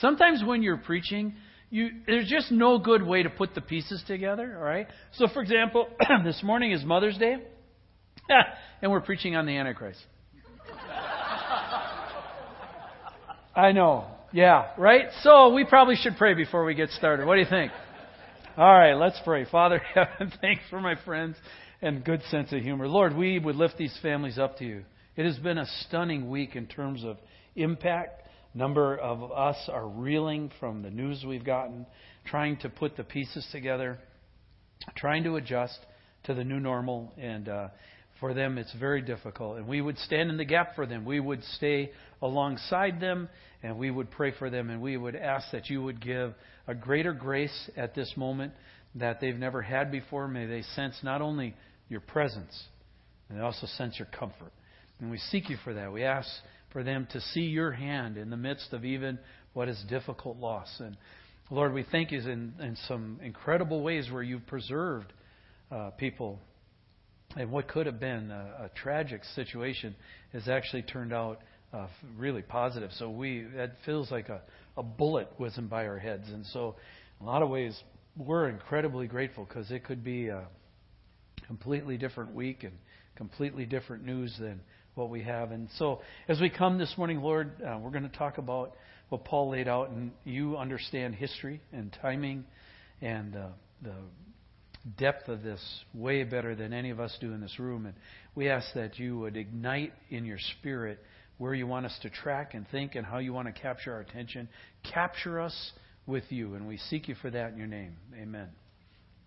Sometimes when you're preaching, you, there's just no good way to put the pieces together, all right? So, for example, this morning is Mother's Day, and we're preaching on the Antichrist. I know. Yeah, right? So, we probably should pray before we get started. What do you think? All right, let's pray. Father Heaven, thanks for my friends and good sense of humor. Lord, we would lift these families up to you. It has been a stunning week in terms of impact number of us are reeling from the news we've gotten, trying to put the pieces together, trying to adjust to the new normal. And uh, for them, it's very difficult. And we would stand in the gap for them. We would stay alongside them, and we would pray for them. And we would ask that you would give a greater grace at this moment that they've never had before. May they sense not only your presence, and they also sense your comfort. And we seek you for that. We ask for them to see your hand in the midst of even what is difficult loss. And Lord, we thank you in, in some incredible ways where you've preserved uh, people. And what could have been a, a, tragic situation has actually turned out uh, really positive. So we that feels like a, a bullet whizzing by our heads. And so, in a lot of ways, we're incredibly grateful because it could be a completely different week and completely different news than what we have. And so, as we come this morning, Lord, uh, we're going to talk about what Paul laid out, and you understand history and timing and uh, the depth of this way better than any of us do in this room. And we ask that you would ignite in your spirit where you want us to track and think and how you want to capture our attention. Capture us with you, and we seek you for that in your name. Amen.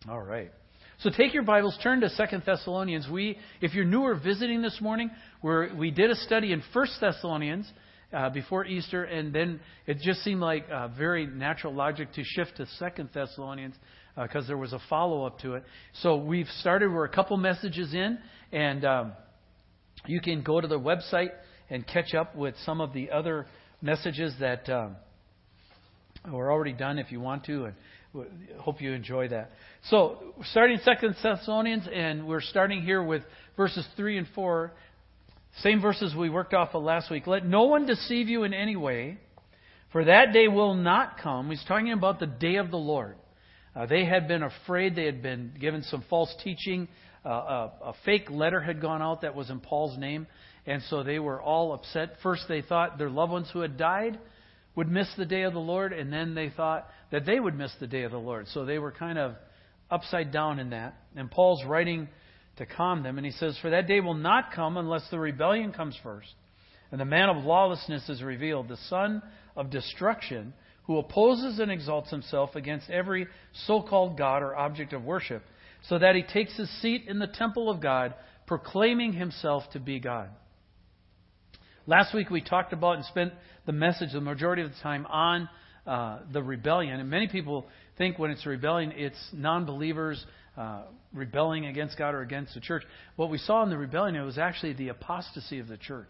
All right. So take your Bibles, turn to Second Thessalonians. We, if you're new or visiting this morning, we we did a study in First Thessalonians uh, before Easter, and then it just seemed like a very natural logic to shift to Second Thessalonians because uh, there was a follow up to it. So we've started. We're a couple messages in, and um, you can go to the website and catch up with some of the other messages that um, were already done if you want to. And Hope you enjoy that. So, starting Second Thessalonians, and we're starting here with verses 3 and 4. Same verses we worked off of last week. Let no one deceive you in any way, for that day will not come. He's talking about the day of the Lord. Uh, they had been afraid. They had been given some false teaching. Uh, a, a fake letter had gone out that was in Paul's name. And so they were all upset. First, they thought their loved ones who had died would miss the day of the Lord, and then they thought that they would miss the day of the Lord. So they were kind of upside down in that. And Paul's writing to calm them, and he says, For that day will not come unless the rebellion comes first, and the man of lawlessness is revealed, the son of destruction, who opposes and exalts himself against every so called God or object of worship, so that he takes his seat in the temple of God, proclaiming himself to be God. Last week we talked about and spent the message the majority of the time on uh, the rebellion. And many people think when it's rebellion, it's non believers uh, rebelling against God or against the church. What we saw in the rebellion, it was actually the apostasy of the church.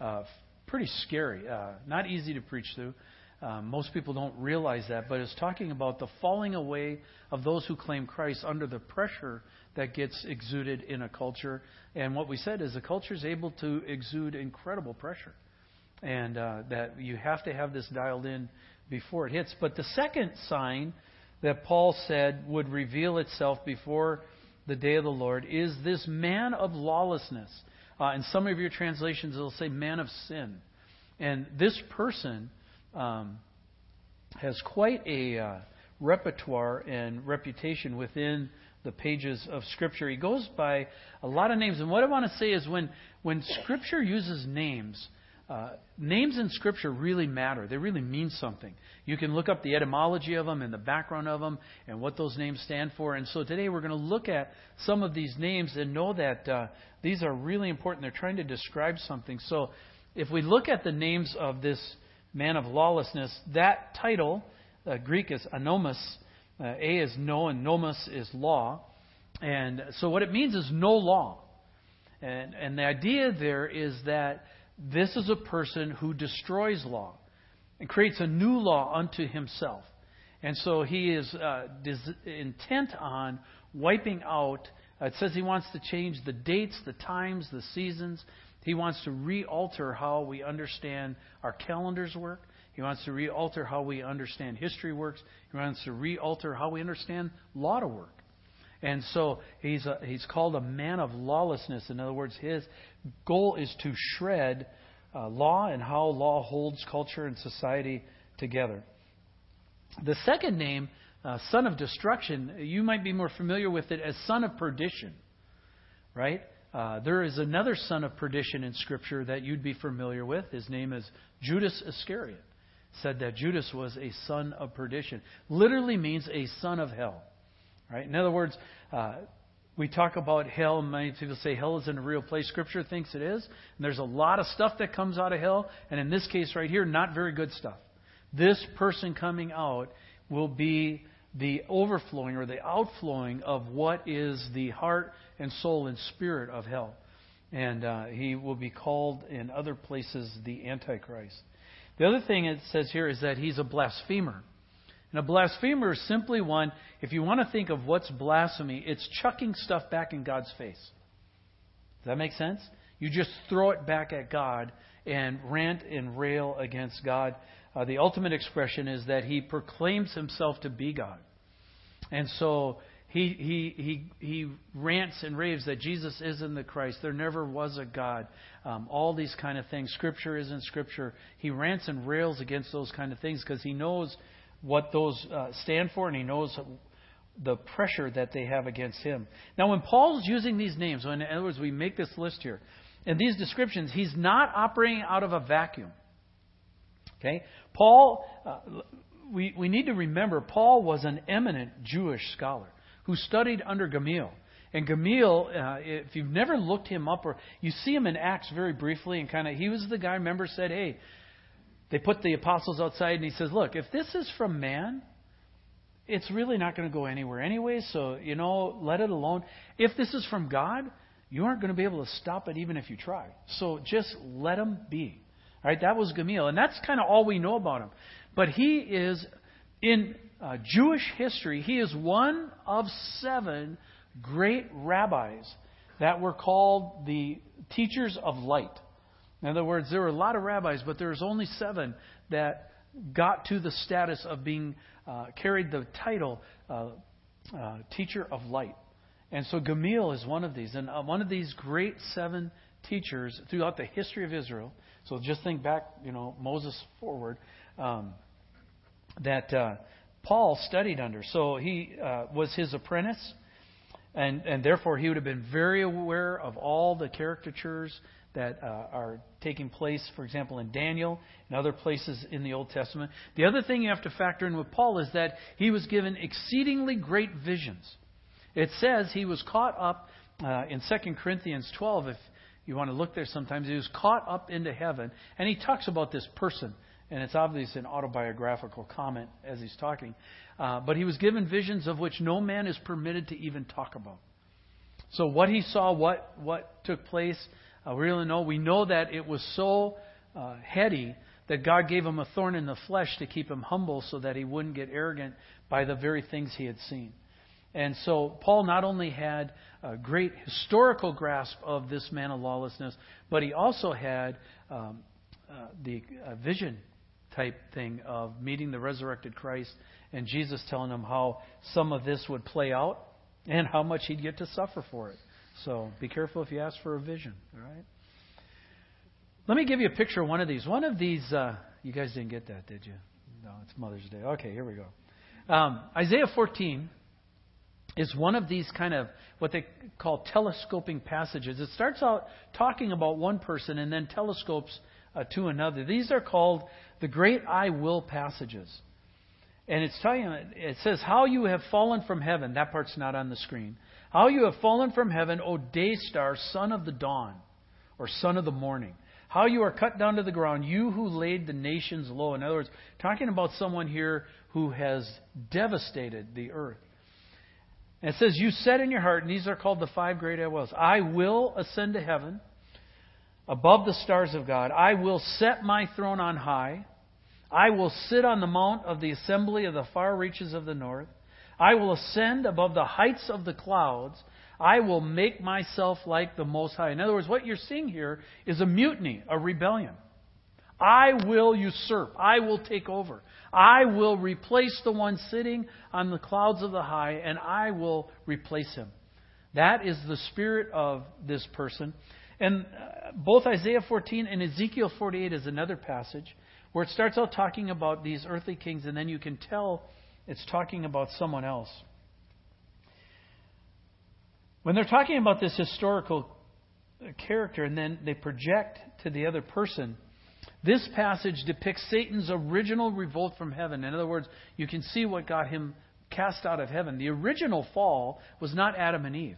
Uh, pretty scary. Uh, not easy to preach through. Um, most people don't realize that, but it's talking about the falling away of those who claim Christ under the pressure that gets exuded in a culture. And what we said is the culture is able to exude incredible pressure, and uh, that you have to have this dialed in before it hits. But the second sign that Paul said would reveal itself before the day of the Lord is this man of lawlessness. Uh, in some of your translations, it'll say man of sin. And this person um, has quite a uh, repertoire and reputation within the pages of Scripture. He goes by a lot of names. And what I want to say is when, when Scripture uses names, uh, names in Scripture really matter. They really mean something. You can look up the etymology of them and the background of them and what those names stand for. And so today we're going to look at some of these names and know that uh, these are really important. They're trying to describe something. So if we look at the names of this man of lawlessness, that title, uh, Greek is anomos. Uh, A is no, and nomos is law. And so what it means is no law. And, and the idea there is that this is a person who destroys law and creates a new law unto himself. And so he is uh, intent on wiping out. Uh, it says he wants to change the dates, the times, the seasons. He wants to re alter how we understand our calendars work. He wants to re-alter how we understand history works. He wants to re-alter how we understand law to work. And so he's, a, he's called a man of lawlessness. In other words, his goal is to shred uh, law and how law holds culture and society together. The second name, uh, son of destruction, you might be more familiar with it as son of perdition, right? Uh, there is another son of perdition in Scripture that you'd be familiar with. His name is Judas Iscariot. Said that Judas was a son of perdition. Literally means a son of hell. Right? In other words, uh, we talk about hell. Many people say hell isn't a real place. Scripture thinks it is. And there's a lot of stuff that comes out of hell. And in this case right here, not very good stuff. This person coming out will be the overflowing or the outflowing of what is the heart and soul and spirit of hell. And uh, he will be called in other places the Antichrist. The other thing it says here is that he's a blasphemer. And a blasphemer is simply one, if you want to think of what's blasphemy, it's chucking stuff back in God's face. Does that make sense? You just throw it back at God and rant and rail against God. Uh, the ultimate expression is that he proclaims himself to be God. And so he, he, he, he rants and raves that Jesus isn't the Christ. There never was a God. Um, all these kind of things. Scripture isn't Scripture. He rants and rails against those kind of things because he knows what those uh, stand for and he knows the pressure that they have against him. Now, when Paul's using these names, in other words, we make this list here, and these descriptions, he's not operating out of a vacuum. Okay? Paul, uh, we, we need to remember, Paul was an eminent Jewish scholar who studied under Gamaliel. And Gamaliel, uh, if you've never looked him up, or you see him in Acts very briefly, and kind of, he was the guy, remember, said, hey, they put the apostles outside, and he says, look, if this is from man, it's really not going to go anywhere anyway, so, you know, let it alone. If this is from God, you aren't going to be able to stop it even if you try. So just let him be. All right, that was Gamaliel, and that's kind of all we know about him. But he is, in uh, Jewish history, he is one of seven great rabbis that were called the teachers of light. In other words, there were a lot of rabbis, but there's only seven that got to the status of being uh, carried the title uh, uh, teacher of light. And so Gamaliel is one of these, and uh, one of these great seven teachers throughout the history of Israel. So just think back, you know, Moses forward, um, that uh, Paul studied under. So he uh, was his apprentice, and, and therefore he would have been very aware of all the caricatures that uh, are taking place, for example, in Daniel and other places in the Old Testament. The other thing you have to factor in with Paul is that he was given exceedingly great visions. It says he was caught up uh, in 2 Corinthians 12, if you want to look there sometimes. He was caught up into heaven, and he talks about this person. And it's obviously an autobiographical comment as he's talking. Uh, but he was given visions of which no man is permitted to even talk about. So what he saw, what what took place, uh, we really know. We know that it was so uh, heady that God gave him a thorn in the flesh to keep him humble, so that he wouldn't get arrogant by the very things he had seen. And so Paul not only had a great historical grasp of this man of lawlessness, but he also had um, uh, the uh, vision type thing of meeting the resurrected Christ and Jesus telling him how some of this would play out and how much he'd get to suffer for it. So be careful if you ask for a vision. All right. Let me give you a picture of one of these. One of these, uh, you guys didn't get that, did you? No, it's Mother's Day. Okay, here we go. Um, Isaiah 14 is one of these kind of what they call telescoping passages. It starts out talking about one person and then telescopes uh, to another. These are called the great I will passages. And it's telling it says, How you have fallen from heaven. That part's not on the screen. How you have fallen from heaven, O day star, son of the dawn, or son of the morning. How you are cut down to the ground, you who laid the nations low. In other words, talking about someone here who has devastated the earth. And it says, You said in your heart, and these are called the five great I wills I will ascend to heaven above the stars of God. I will set my throne on high. I will sit on the mount of the assembly of the far reaches of the north. I will ascend above the heights of the clouds. I will make myself like the Most High. In other words, what you're seeing here is a mutiny, a rebellion. I will usurp. I will take over. I will replace the one sitting on the clouds of the high, and I will replace him. That is the spirit of this person. And uh, both Isaiah 14 and Ezekiel 48 is another passage where it starts out talking about these earthly kings, and then you can tell it's talking about someone else. When they're talking about this historical character and then they project to the other person, this passage depicts Satan's original revolt from heaven. In other words, you can see what got him cast out of heaven. The original fall was not Adam and Eve.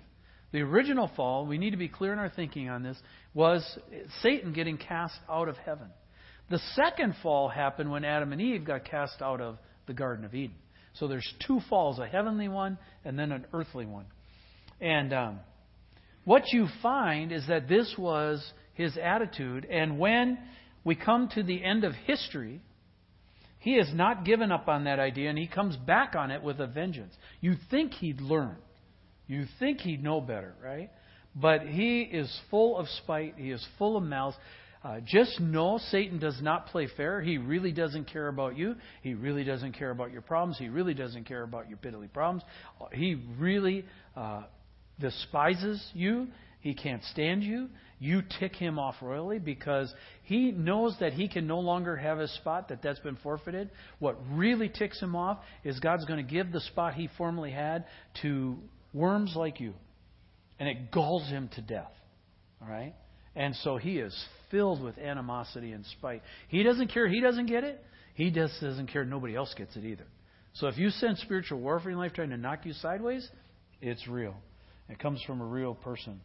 The original fall, we need to be clear in our thinking on this, was Satan getting cast out of heaven. The second fall happened when Adam and Eve got cast out of the Garden of Eden. So there's two falls, a heavenly one and then an earthly one. And um, what you find is that this was his attitude. And when we come to the end of history, he has not given up on that idea and he comes back on it with a vengeance. You think he'd learn. You think he'd know better, right? But he is full of spite. He is full of malice. Uh, just know Satan does not play fair. He really doesn't care about you. He really doesn't care about your problems. He really doesn't care about your piddly problems. He really uh, despises you. He can't stand you. You tick him off royally because he knows that he can no longer have his spot, that that's been forfeited. What really ticks him off is God's going to give the spot he formerly had to worms like you. And it galls him to death. All right? And so he is filled with animosity and spite. He doesn't care. He doesn't get it. He just doesn't care. Nobody else gets it either. So if you sense spiritual warfare in life trying to knock you sideways, it's real. It comes from a real person.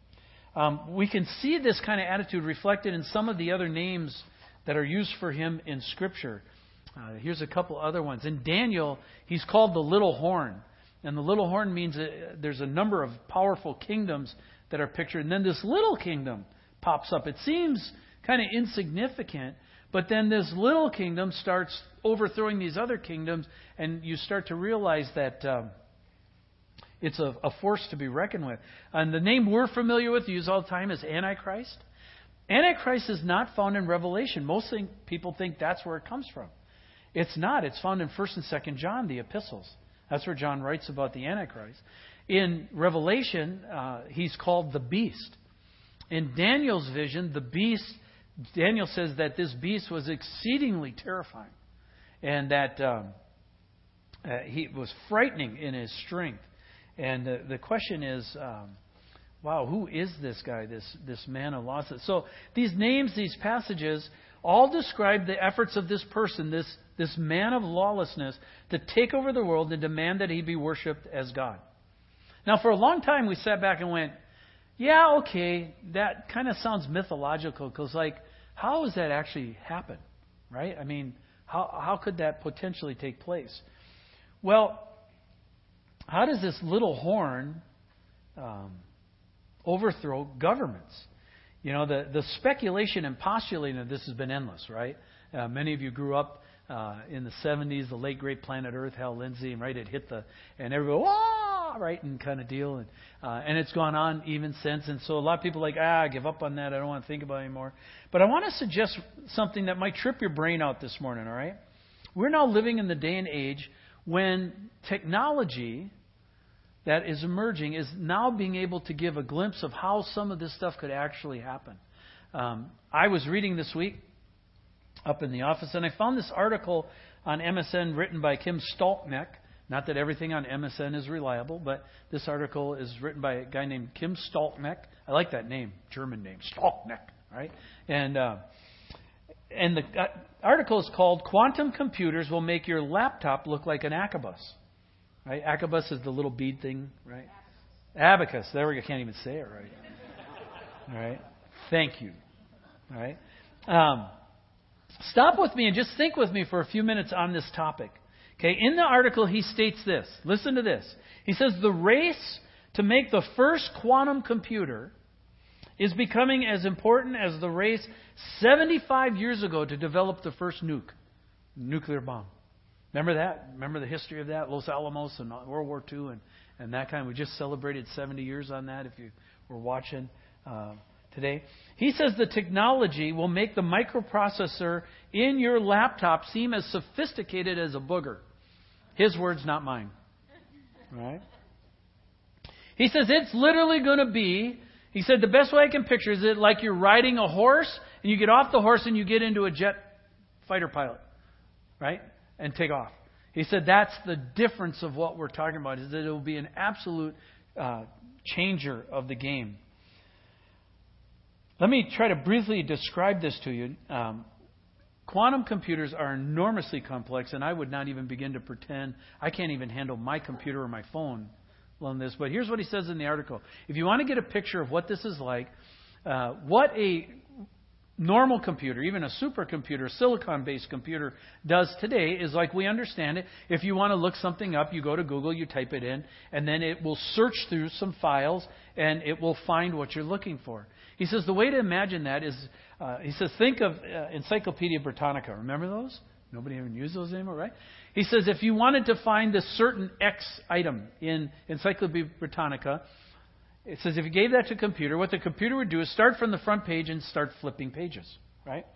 Um, we can see this kind of attitude reflected in some of the other names that are used for him in Scripture. Uh, here's a couple other ones. In Daniel, he's called the little horn. And the little horn means uh, there's a number of powerful kingdoms that are pictured. And then this little kingdom pops up. It seems kind of insignificant, but then this little kingdom starts overthrowing these other kingdoms, and you start to realize that um, it's a, a, force to be reckoned with. And the name we're familiar with, used all the time, is Antichrist. Antichrist is not found in Revelation. Most people think that's where it comes from. It's not. It's found in 1st and 2nd John, the epistles. That's where John writes about the Antichrist. In Revelation, uh, he's called the beast. In Daniel's vision, the beast, Daniel says that this beast was exceedingly terrifying and that um, uh, he was frightening in his strength. And uh, the question is, um, wow, who is this guy, this, this man of lawlessness? So these names, these passages, all describe the efforts of this person, this, this man of lawlessness, to take over the world and demand that he be worshipped as God. Now, for a long time, we sat back and went, yeah, okay, that kind of sounds mythological because, like, how does that actually happen, right? I mean, how, how could that potentially take place? Well, how does this little horn um, overthrow governments? You know, the, the speculation and postulating of this has been endless, right? Uh, many of you grew up uh, in the 70s, the late great planet Earth, Hal Lindsey, right, it hit the, and everybody, wah, right, and kind of deal. And, uh, and it's gone on even since. And so a lot of people are like, ah, give up on that. I don't want to think about it anymore. But I want to suggest something that might trip your brain out this morning, all right? We're now living in the day and age when technology that is emerging is now being able to give a glimpse of how some of this stuff could actually happen. Um, I was reading this week up in the office, and I found this article on MSN written by Kim Stolknecht. Not that everything on MSN is reliable, but this article is written by a guy named Kim Stolknecht. I like that name, German name, Stolknecht, right? And uh, and the uh, article is called "Quantum Computers Will Make Your Laptop Look Like an Acabus." Right? Acabus is the little bead thing, right? Abacus. There we go. Can't even say it right. All right. Thank you. All right. Um, stop with me and just think with me for a few minutes on this topic. Okay. In the article, he states this. Listen to this. He says the race to make the first quantum computer is becoming as important as the race 75 years ago to develop the first nuke, nuclear bomb. Remember that? Remember the history of that? Los Alamos and World War II and, and that kind. We just celebrated 70 years on that if you were watching. Uh, today. He says the technology will make the microprocessor in your laptop seem as sophisticated as a booger. His words, not mine. Right? He says it's literally going to be, he said, the best way I can picture is it like you're riding a horse and you get off the horse and you get into a jet fighter pilot. Right? And take off. He said that's the difference of what we're talking about, is that it will be an absolute uh, changer of the game. Let me try to briefly describe this to you. Um, quantum computers are enormously complex, and I would not even begin to pretend I can't even handle my computer or my phone on this. But here's what he says in the article. If you want to get a picture of what this is like, uh, what a normal computer, even a supercomputer, silicon based computer, does today is like we understand it. If you want to look something up, you go to Google, you type it in, and then it will search through some files and it will find what you're looking for. He says the way to imagine that is, uh, he says, think of uh, Encyclopedia Britannica. Remember those? Nobody even uses those anymore, right? He says if you wanted to find this certain X item in Encyclopedia Britannica, it says if you gave that to a computer, what the computer would do is start from the front page and start flipping pages, right?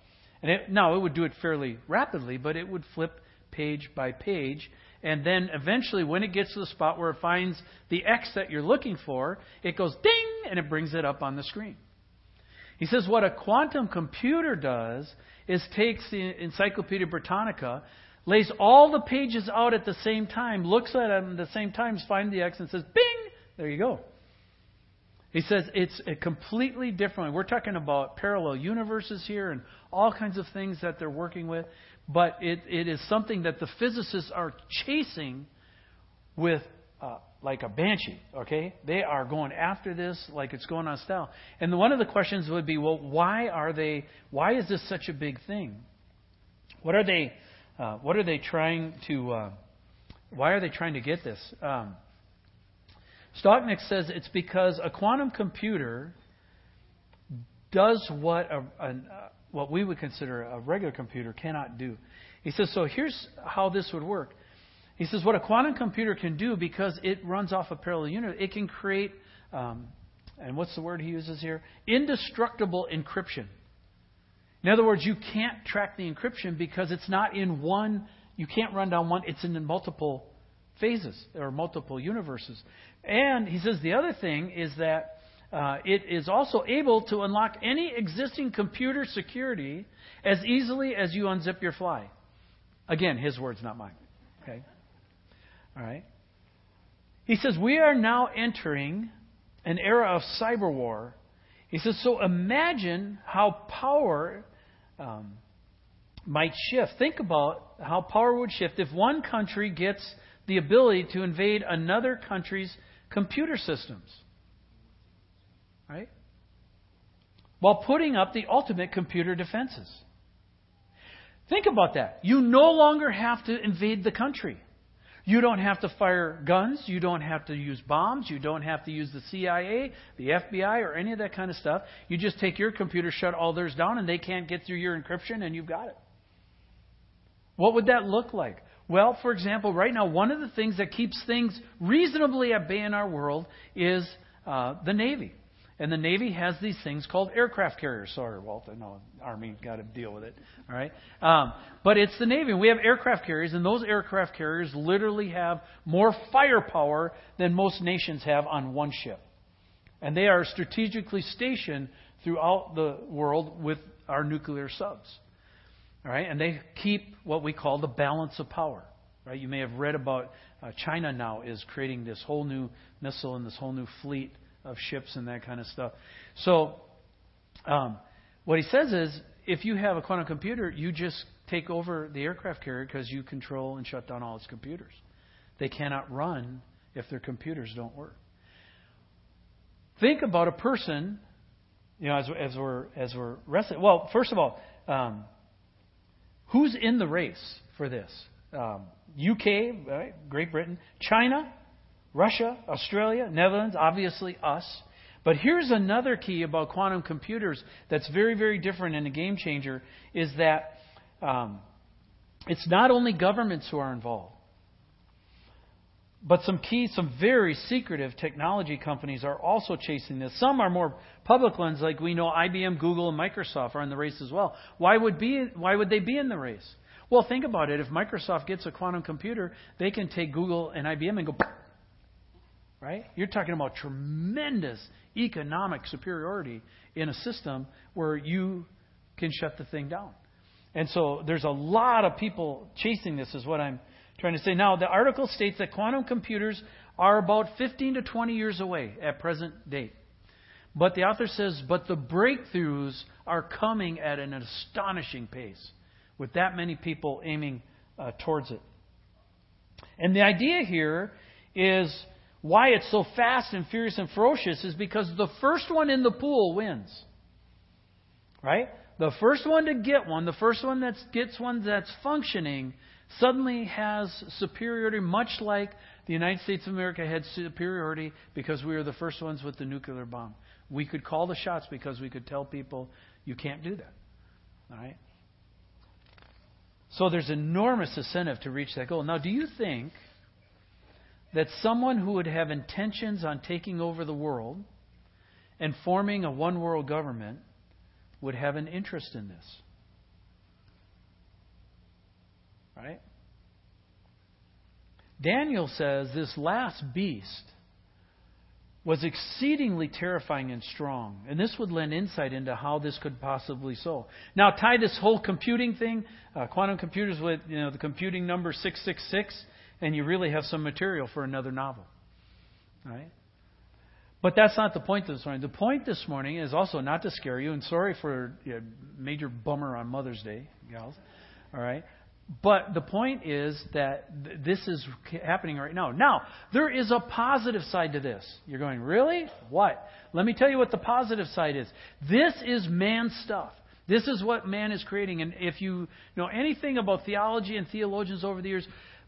And it, now it would do it fairly rapidly, but it would flip page by page. And then eventually, when it gets to the spot where it finds the X that you're looking for, it goes ding and it brings it up on the screen. He says what a quantum computer does is takes the Encyclopedia Britannica, lays all the pages out at the same time, looks at them at the same time, finds the X, and says, bing! There you go. He says it's a completely different. We're talking about parallel universes here and all kinds of things that they're working with, but it, it is something that the physicists are chasing with uh, like a banshee, okay? They are going after this like it's going on style. And one of the questions would be, well, why are they, why is this such a big thing? What are they, uh, what are they trying to, uh, why are they trying to get this? Um, Stoknik says it's because a quantum computer does what a, a, uh, what we would consider a regular computer cannot do. He says, so here's how this would work. He says what a quantum computer can do because it runs off a parallel unit, it can create, um, and what's the word he uses here? Indestructible encryption. In other words, you can't track the encryption because it's not in one, you can't run down one, it's in multiple phases or multiple universes. And he says the other thing is that uh, it is also able to unlock any existing computer security as easily as you unzip your fly. Again, his words, not mine. Okay? All right? He says, We are now entering an era of cyber war. He says, So imagine how power um, might shift. Think about how power would shift if one country gets the ability to invade another country's computer systems. Right? While putting up the ultimate computer defenses. Think about that. You no longer have to invade the country. You don't have to fire guns. You don't have to use bombs. You don't have to use the CIA, the FBI, or any of that kind of stuff. You just take your computer, shut all theirs down, and they can't get through your encryption, and you've got it. What would that look like? Well, for example, right now, one of the things that keeps things reasonably at bay in our world is uh, the Navy. And the Navy has these things called aircraft carriers. Sorry, Walt, Walter. No, Army got to deal with it. All right. Um, but it's the Navy. We have aircraft carriers, and those aircraft carriers literally have more firepower than most nations have on one ship. And they are strategically stationed throughout the world with our nuclear subs. All right. And they keep what we call the balance of power. Right. You may have read about uh, China now is creating this whole new missile and this whole new fleet of ships and that kind of stuff. So, um, what he says is, if you have a quantum computer, you just take over the aircraft carrier because you control and shut down all its computers. They cannot run if their computers don't work. Think about a person, you know, as, as we're as we're wrestling. Well, first of all, um, who's in the race for this? Um, UK, right? Great Britain, China, Russia, Australia, Netherlands, obviously us. But here's another key about quantum computers that's very, very different and a game changer is that um, it's not only governments who are involved. But some key, some very secretive technology companies are also chasing this. Some are more public ones, like we know IBM, Google, and Microsoft are in the race as well. Why would be why would they be in the race? Well, think about it. If Microsoft gets a quantum computer, they can take Google and IBM and go, right? You're talking about tremendous economic superiority in a system where you can shut the thing down. And so there's a lot of people chasing this, is what I'm trying to say. Now, the article states that quantum computers are about 15 to 20 years away at present date. But the author says, but the breakthroughs are coming at an astonishing pace with that many people aiming uh, towards it. And the idea here is why it's so fast and furious and ferocious is because the first one in the pool wins. Right? The first one to get one, the first one that gets one that's functioning, suddenly has superiority, much like the United States of America had superiority because we were the first ones with the nuclear bomb. We could call the shots because we could tell people, you can't do that. All right? So there's enormous incentive to reach that goal. Now, do you think that someone who would have intentions on taking over the world and forming a one world government would have an interest in this? Right? Daniel says this last beast was exceedingly terrifying and strong. And this would lend insight into how this could possibly so. Now, tie this whole computing thing, uh, quantum computers with you know the computing number 666, and you really have some material for another novel. Right? But that's not the point this morning. The point this morning is also not to scare you, and sorry for a major bummer on Mother's Day, gals. All right? But the point is that th- this is happening right now. Now, there is a positive side to this. You're going, really? What? Let me tell you what the positive side is. This is man stuff. This is what man is creating. And if you know anything about theology and theologians over the years,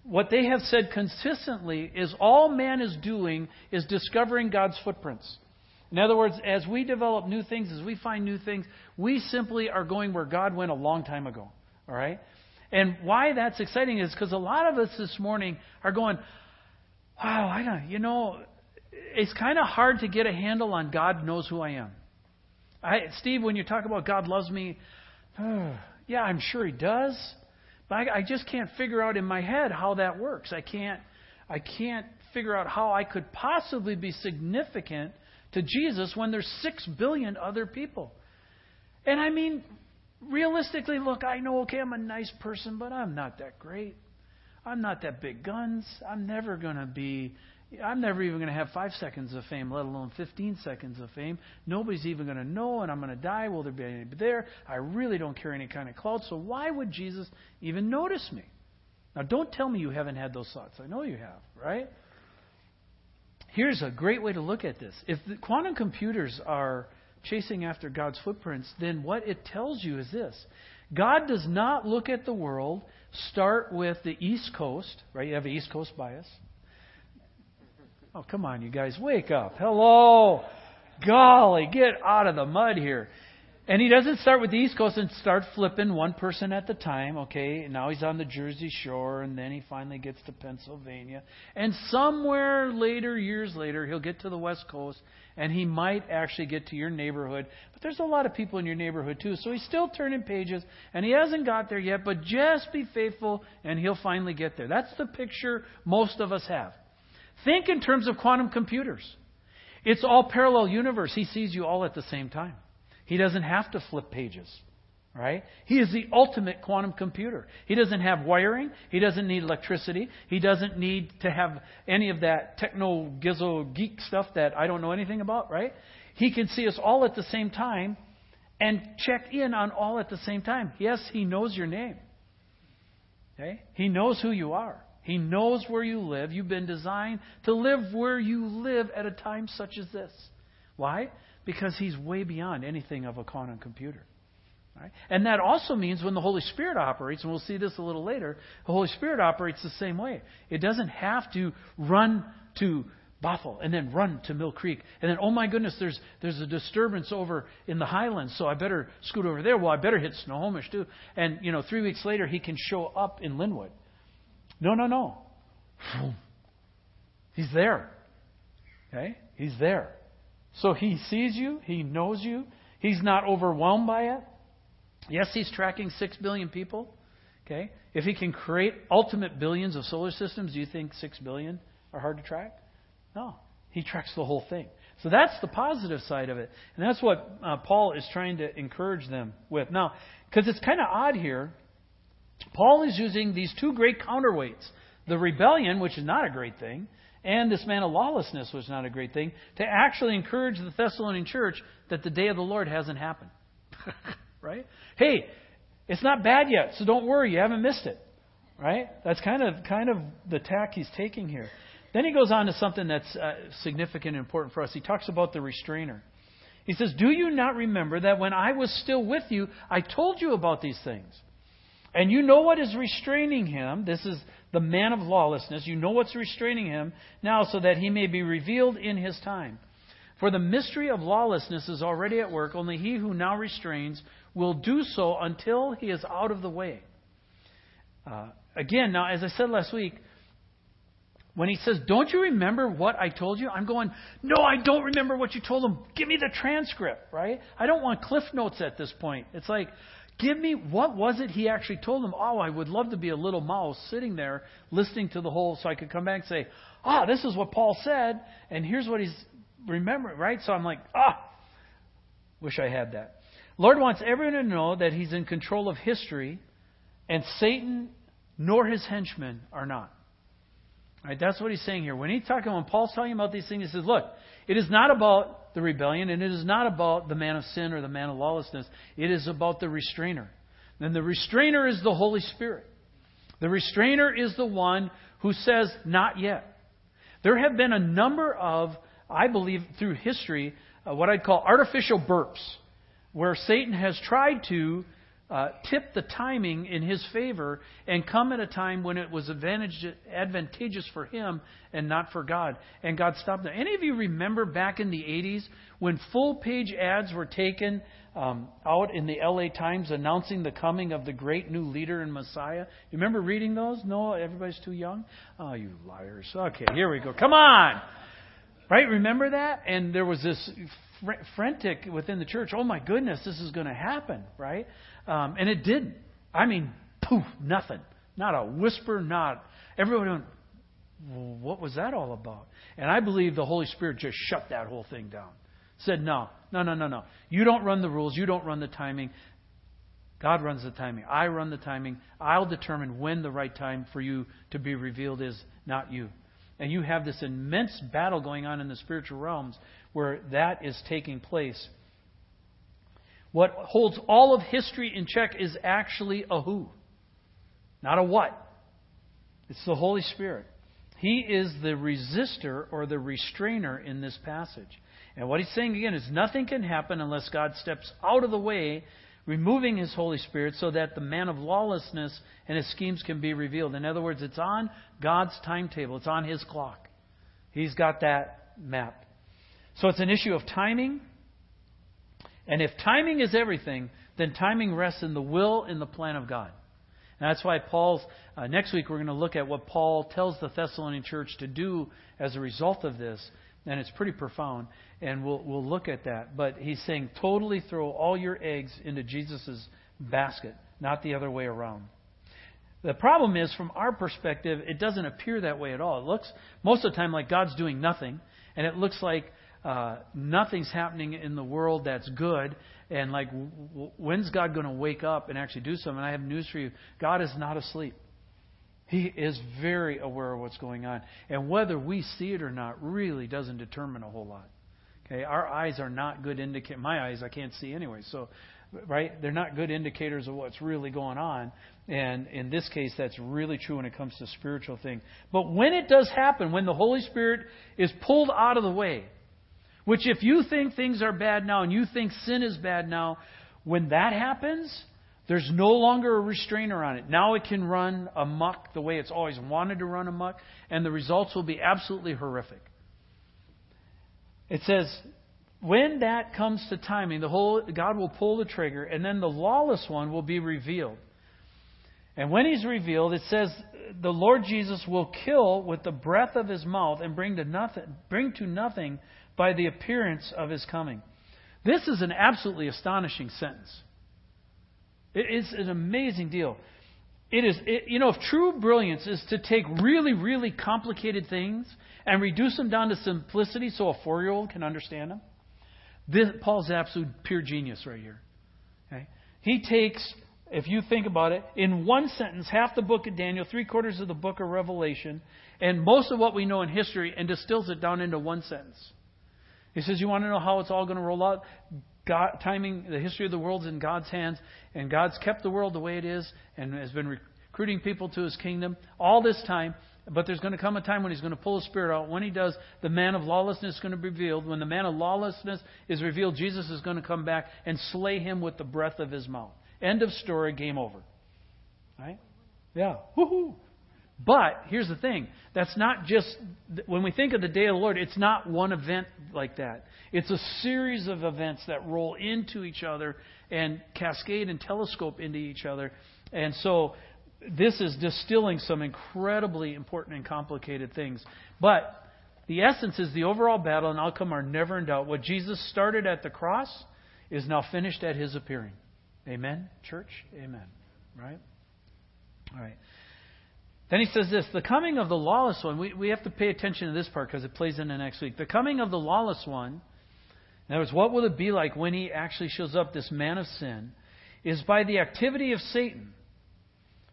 what they have said consistently is all man is doing is discovering God's footprints. In other words, as we develop new things, as we find new things, we simply are going where God went a long time ago. All right? And why that's exciting is because a lot of us this morning are going, wow, I don't, you know, it's kind of hard to get a handle on God knows who I am. I, Steve, when you talk about God loves me, yeah, I'm sure He does, but I, I just can't figure out in my head how that works. I can't, I can't figure out how I could possibly be significant to Jesus when there's six billion other people. And I mean, realistically, look, I know, okay, I'm a nice person, but I'm not that great. I'm not that big guns. I'm never going to be, I'm never even going to have five seconds of fame, let alone 15 seconds of fame. Nobody's even going to know, and I'm going to die. Will there be anybody there? I really don't carry any kind of clout, so why would Jesus even notice me? Now, don't tell me you haven't had those thoughts. I know you have, right? Here's a great way to look at this. If the quantum computers are chasing after God's footprints, then what it tells you is this God does not look at the world, start with the East Coast, right? You have an East Coast bias. Oh, come on, you guys, wake up. Hello. Golly, get out of the mud here. And he doesn't start with the East Coast and start flipping one person at the time, okay? Now he's on the Jersey Shore, and then he finally gets to Pennsylvania. And somewhere later, years later, he'll get to the West Coast, and he might actually get to your neighborhood. But there's a lot of people in your neighborhood, too. So he's still turning pages, and he hasn't got there yet, but just be faithful, and he'll finally get there. That's the picture most of us have. Think in terms of quantum computers. It's all parallel universe. He sees you all at the same time. He doesn't have to flip pages. Right? He is the ultimate quantum computer. He doesn't have wiring. He doesn't need electricity. He doesn't need to have any of that techno gizzo geek stuff that I don't know anything about, right? He can see us all at the same time and check in on all at the same time. Yes, he knows your name. Okay? He knows who you are. He knows where you live. You've been designed to live where you live at a time such as this. Why? because he's way beyond anything of a quantum computer. Right? And that also means when the Holy Spirit operates, and we'll see this a little later, the Holy Spirit operates the same way. It doesn't have to run to Bothell and then run to Mill Creek. And then, oh my goodness, there's, there's a disturbance over in the highlands, so I better scoot over there. Well, I better hit Snohomish too. And, you know, three weeks later, he can show up in Lynnwood. No, no, no. He's there. Okay? He's there. So he sees you, he knows you, he's not overwhelmed by it. Yes, he's tracking 6 billion people. Okay? If he can create ultimate billions of solar systems, do you think 6 billion are hard to track? No. He tracks the whole thing. So that's the positive side of it. And that's what uh, Paul is trying to encourage them with. Now, because it's kind of odd here, Paul is using these two great counterweights the rebellion, which is not a great thing, and this man of lawlessness was not a great thing, to actually encourage the Thessalonian church that the day of the Lord hasn't happened. right? Hey, it's not bad yet, so don't worry, you haven't missed it. Right? That's kind of kind of the tack he's taking here. Then he goes on to something that's uh, significant and important for us. He talks about the restrainer. He says, Do you not remember that when I was still with you, I told you about these things? And you know what is restraining him. This is the man of lawlessness. You know what's restraining him now so that he may be revealed in his time. For the mystery of lawlessness is already at work, only he who now restrains will do so until he is out of the way. Uh, again, now, as I said last week, when he says, Don't you remember what I told you? I'm going, No, I don't remember what you told him. Give me the transcript, right? I don't want cliff notes at this point. It's like, Give me what was it he actually told them? Oh, I would love to be a little mouse sitting there listening to the whole so I could come back and say, Ah, this is what Paul said, and here's what he's remembering, right? So I'm like, ah, wish I had that. Lord wants everyone to know that he's in control of history, and Satan nor his henchmen are not. Right, that's what he's saying here. When he's talking, when Paul's talking about these things, he says, look, it is not about the rebellion, and it is not about the man of sin or the man of lawlessness. It is about the restrainer. And the restrainer is the Holy Spirit. The restrainer is the one who says, not yet. There have been a number of, I believe, through history, uh, what I'd call artificial burps, where Satan has tried to uh, tip the timing in his favor and come at a time when it was advantageous for him and not for God. And God stopped them. Any of you remember back in the 80s when full page ads were taken um, out in the LA Times announcing the coming of the great new leader and Messiah? You remember reading those? No, everybody's too young? Oh, you liars. Okay, here we go. Come on. Right? Remember that? And there was this frantic within the church. Oh my goodness, this is going to happen, right? Um, and it didn't. I mean, poof, nothing. Not a whisper, not. Everyone went, what was that all about? And I believe the Holy Spirit just shut that whole thing down. Said, no, no, no, no, no. You don't run the rules. You don't run the timing. God runs the timing. I run the timing. I'll determine when the right time for you to be revealed is, not you. And you have this immense battle going on in the spiritual realms where that is taking place. What holds all of history in check is actually a who, not a what. It's the Holy Spirit. He is the resistor or the restrainer in this passage. And what he's saying again is nothing can happen unless God steps out of the way, removing his Holy Spirit so that the man of lawlessness and his schemes can be revealed. In other words, it's on God's timetable, it's on his clock. He's got that map. So it's an issue of timing and if timing is everything, then timing rests in the will and the plan of God. And that's why Paul's, uh, next week we're going to look at what Paul tells the Thessalonian church to do as a result of this. And it's pretty profound. And we'll, we'll look at that. But he's saying totally throw all your eggs into Jesus' basket, not the other way around. The problem is, from our perspective, it doesn't appear that way at all. It looks most of the time like God's doing nothing, and it looks like uh, nothing's happening in the world that's good. And like, w- when's God going to wake up and actually do something? And I have news for you God is not asleep. He is very aware of what's going on. And whether we see it or not really doesn't determine a whole lot. Okay, our eyes are not good indicators. My eyes I can't see anyway, so right, they're not good indicators of what's really going on. And in this case, that's really true when it comes to spiritual things. But when it does happen, when the Holy Spirit is pulled out of the way, which, if you think things are bad now and you think sin is bad now, when that happens, there's no longer a restrainer on it. Now it can run amok the way it's always wanted to run amok, and the results will be absolutely horrific. It says, when that comes to timing, the whole God will pull the trigger, and then the lawless one will be revealed. And when he's revealed, it says the Lord Jesus will kill with the breath of his mouth and bring to nothing, bring to nothing by the appearance of his coming. This is an absolutely astonishing sentence. It is an amazing deal. It is, it, you know, if true brilliance is to take really, really complicated things and reduce them down to simplicity so a four year old can understand them, this, Paul's absolute pure genius right here. Okay? He takes, if you think about it, in one sentence, half the book of Daniel, three quarters of the book of Revelation, and most of what we know in history, and distills it down into one sentence. He says, You want to know how it's all going to roll out? God, timing, the history of the world's in God's hands, and God's kept the world the way it is and has been recruiting people to his kingdom all this time. But there's going to come a time when he's going to pull his spirit out. When he does, the man of lawlessness is going to be revealed. When the man of lawlessness is revealed, Jesus is going to come back and slay him with the breath of his mouth. End of story, game over. Right? Yeah. Woohoo! But here's the thing that's not just, when we think of the day of the Lord, it's not one event like that. It's a series of events that roll into each other and cascade and telescope into each other. And so this is distilling some incredibly important and complicated things. But the essence is the overall battle and outcome are never in doubt. What Jesus started at the cross is now finished at his appearing. Amen, church? Amen. Right? All right. Then he says this the coming of the lawless one, we, we have to pay attention to this part because it plays into next week. The coming of the lawless one, in other words, what will it be like when he actually shows up, this man of sin, is by the activity of Satan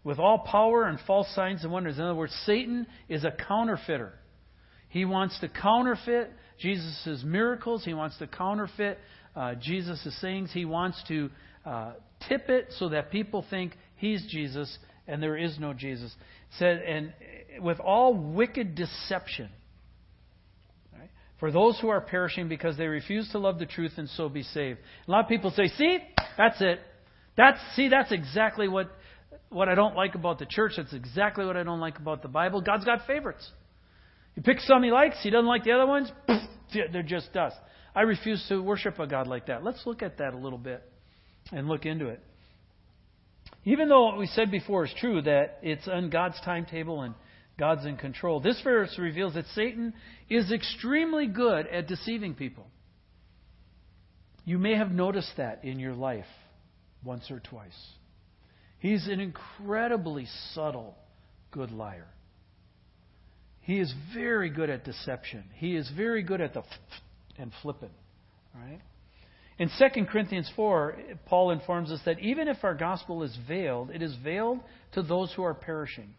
with all power and false signs and wonders. In other words, Satan is a counterfeiter. He wants to counterfeit Jesus' miracles, he wants to counterfeit uh, Jesus' sayings, he wants to uh, tip it so that people think he's Jesus and there is no Jesus. said, and with all wicked deception, right, for those who are perishing because they refuse to love the truth and so be saved. A lot of people say, "See, that's it. That's see, that's exactly what what I don't like about the church. That's exactly what I don't like about the Bible. God's got favorites. He picks some he likes. He doesn't like the other ones. They're just dust. I refuse to worship a God like that. Let's look at that a little bit and look into it. Even though what we said before is true, that it's on God's timetable and God's in control, this verse reveals that Satan is extremely good at deceiving people. You may have noticed that in your life once or twice. He's an incredibly subtle, good liar. He is very good at deception. He is very good at the f- and flipping. Right? In 2 Corinthians 4, Paul informs us that even if our gospel is veiled, it is veiled to those who are perishing.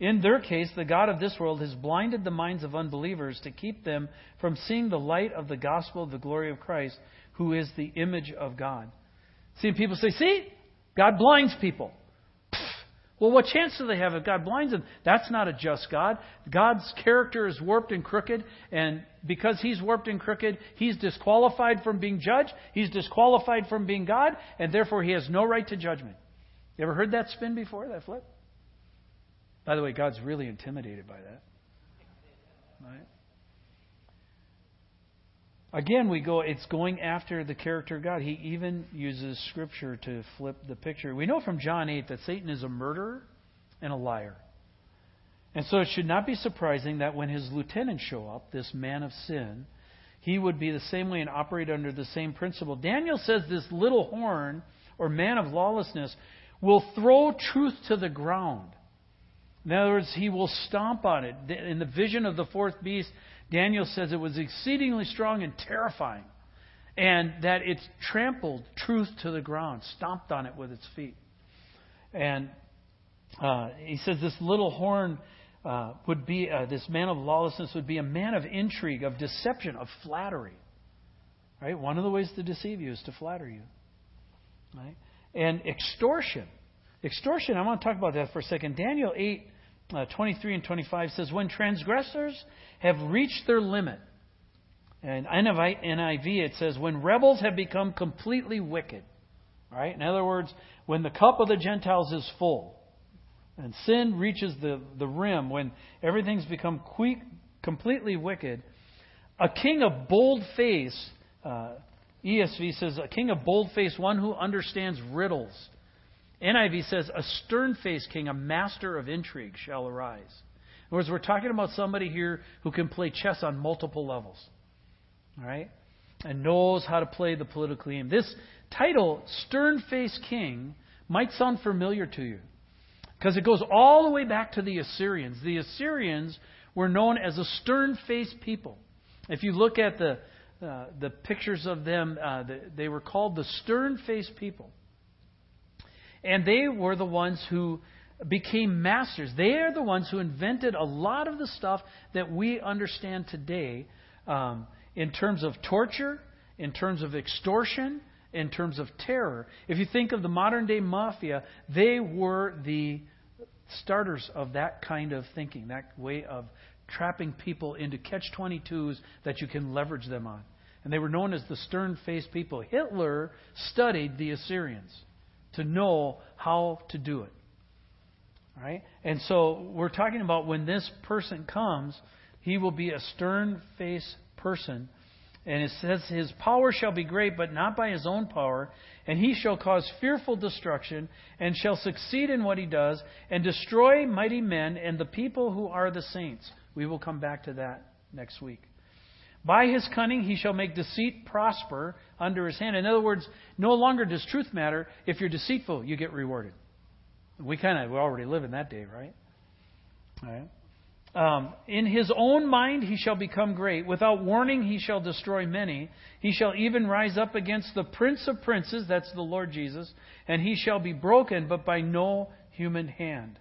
In their case, the God of this world has blinded the minds of unbelievers to keep them from seeing the light of the gospel of the glory of Christ, who is the image of God. See, people say, see, God blinds people. Well, what chance do they have if God blinds them? That's not a just God. God's character is warped and crooked, and because he's warped and crooked, he's disqualified from being judged, he's disqualified from being God, and therefore he has no right to judgment. You ever heard that spin before, that flip? By the way, God's really intimidated by that. Right? Again, we go, it's going after the character of God. He even uses Scripture to flip the picture. We know from John 8 that Satan is a murderer and a liar. And so it should not be surprising that when his lieutenants show up, this man of sin, he would be the same way and operate under the same principle. Daniel says this little horn, or man of lawlessness, will throw truth to the ground. In other words, he will stomp on it. In the vision of the fourth beast, Daniel says it was exceedingly strong and terrifying, and that it trampled truth to the ground, stomped on it with its feet. And uh, he says this little horn uh, would be, uh, this man of lawlessness would be a man of intrigue, of deception, of flattery. Right? One of the ways to deceive you is to flatter you. Right? And extortion. Extortion, I want to talk about that for a second. Daniel 8 uh, 23 and 25 says, When transgressors have reached their limit, and NIV it says, When rebels have become completely wicked. Right? In other words, when the cup of the Gentiles is full, and sin reaches the, the rim, when everything's become que- completely wicked, a king of bold face, uh, ESV says, a king of bold face, one who understands riddles NIV says, a stern faced king, a master of intrigue, shall arise. In other words, we're talking about somebody here who can play chess on multiple levels. All right? And knows how to play the political game. This title, Stern Faced King, might sound familiar to you. Because it goes all the way back to the Assyrians. The Assyrians were known as a stern faced people. If you look at the, uh, the pictures of them, uh, the, they were called the stern faced people. And they were the ones who became masters. They are the ones who invented a lot of the stuff that we understand today um, in terms of torture, in terms of extortion, in terms of terror. If you think of the modern day mafia, they were the starters of that kind of thinking, that way of trapping people into catch 22s that you can leverage them on. And they were known as the stern faced people. Hitler studied the Assyrians to know how to do it. Right? And so we're talking about when this person comes, he will be a stern faced person. And it says, His power shall be great, but not by his own power. And he shall cause fearful destruction, and shall succeed in what he does, and destroy mighty men and the people who are the saints. We will come back to that next week. By his cunning he shall make deceit prosper under his hand. In other words, no longer does truth matter. If you're deceitful, you get rewarded. We kind of we already live in that day, right? All right. Um, in his own mind he shall become great. Without warning he shall destroy many. He shall even rise up against the prince of princes, that's the Lord Jesus, and he shall be broken, but by no human hand.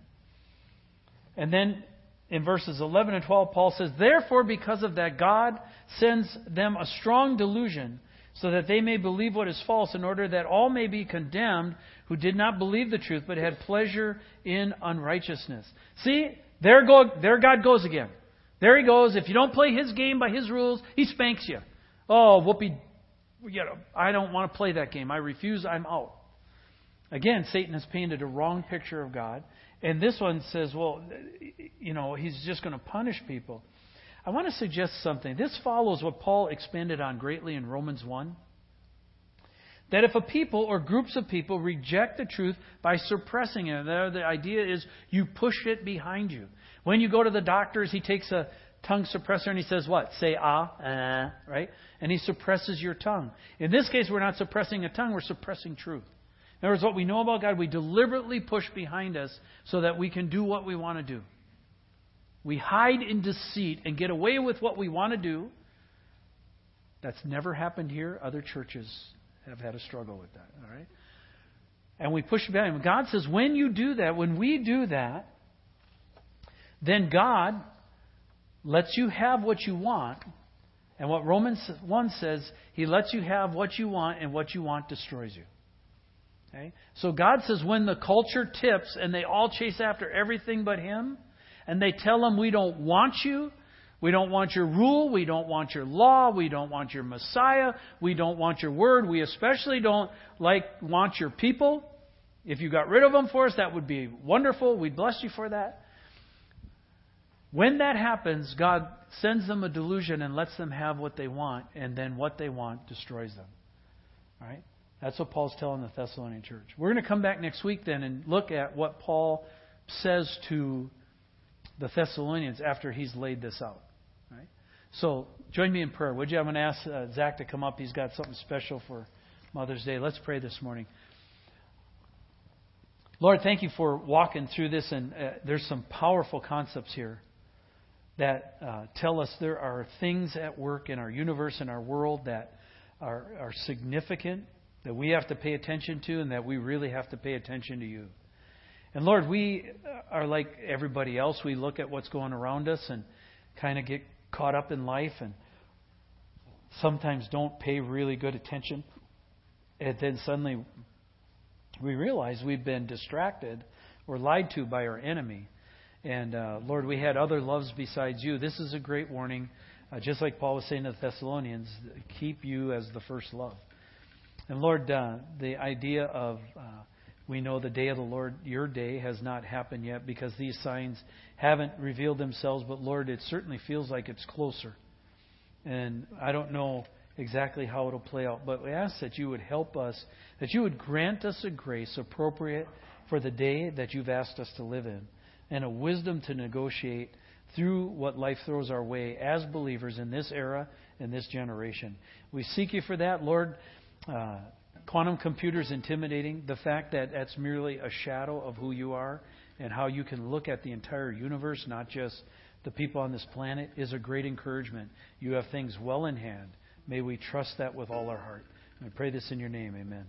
And then in verses 11 and 12, Paul says, Therefore, because of that, God sends them a strong delusion, so that they may believe what is false, in order that all may be condemned who did not believe the truth, but had pleasure in unrighteousness. See, there, go, there God goes again. There he goes. If you don't play his game by his rules, he spanks you. Oh, whoopee. You know, I don't want to play that game. I refuse. I'm out. Again, Satan has painted a wrong picture of God. And this one says, well, you know, he's just going to punish people. I want to suggest something. This follows what Paul expanded on greatly in Romans 1. That if a people or groups of people reject the truth by suppressing it, the idea is you push it behind you. When you go to the doctors, he takes a tongue suppressor and he says, What? Say ah, uh, right? And he suppresses your tongue. In this case, we're not suppressing a tongue, we're suppressing truth. In other words, what we know about God, we deliberately push behind us so that we can do what we want to do. We hide in deceit and get away with what we want to do. That's never happened here. Other churches have had a struggle with that. All right? And we push behind. God says, when you do that, when we do that, then God lets you have what you want. And what Romans 1 says, He lets you have what you want, and what you want destroys you. Okay? So God says when the culture tips and they all chase after everything but Him, and they tell Him, We don't want you, we don't want your rule, we don't want your law, we don't want your Messiah, we don't want your word, we especially don't like want your people. If you got rid of them for us, that would be wonderful. We'd bless you for that. When that happens, God sends them a delusion and lets them have what they want, and then what they want destroys them. All right? That's what Paul's telling the Thessalonian church. We're going to come back next week then and look at what Paul says to the Thessalonians after he's laid this out. So join me in prayer, would you? I'm going to ask uh, Zach to come up. He's got something special for Mother's Day. Let's pray this morning. Lord, thank you for walking through this, and uh, there's some powerful concepts here that uh, tell us there are things at work in our universe and our world that are, are significant that we have to pay attention to and that we really have to pay attention to you. And Lord, we are like everybody else. We look at what's going around us and kind of get caught up in life and sometimes don't pay really good attention. And then suddenly we realize we've been distracted or lied to by our enemy. And uh, Lord, we had other loves besides you. This is a great warning. Uh, just like Paul was saying to the Thessalonians, keep you as the first love. And Lord, uh, the idea of uh, we know the day of the Lord, your day, has not happened yet because these signs haven't revealed themselves, but Lord, it certainly feels like it's closer. And I don't know exactly how it'll play out. But we ask that you would help us, that you would grant us a grace appropriate for the day that you've asked us to live in, and a wisdom to negotiate through what life throws our way as believers in this era, in this generation. We seek you for that, Lord. Uh, quantum computers intimidating. The fact that that's merely a shadow of who you are and how you can look at the entire universe, not just the people on this planet, is a great encouragement. You have things well in hand. May we trust that with all our heart. I pray this in your name. Amen.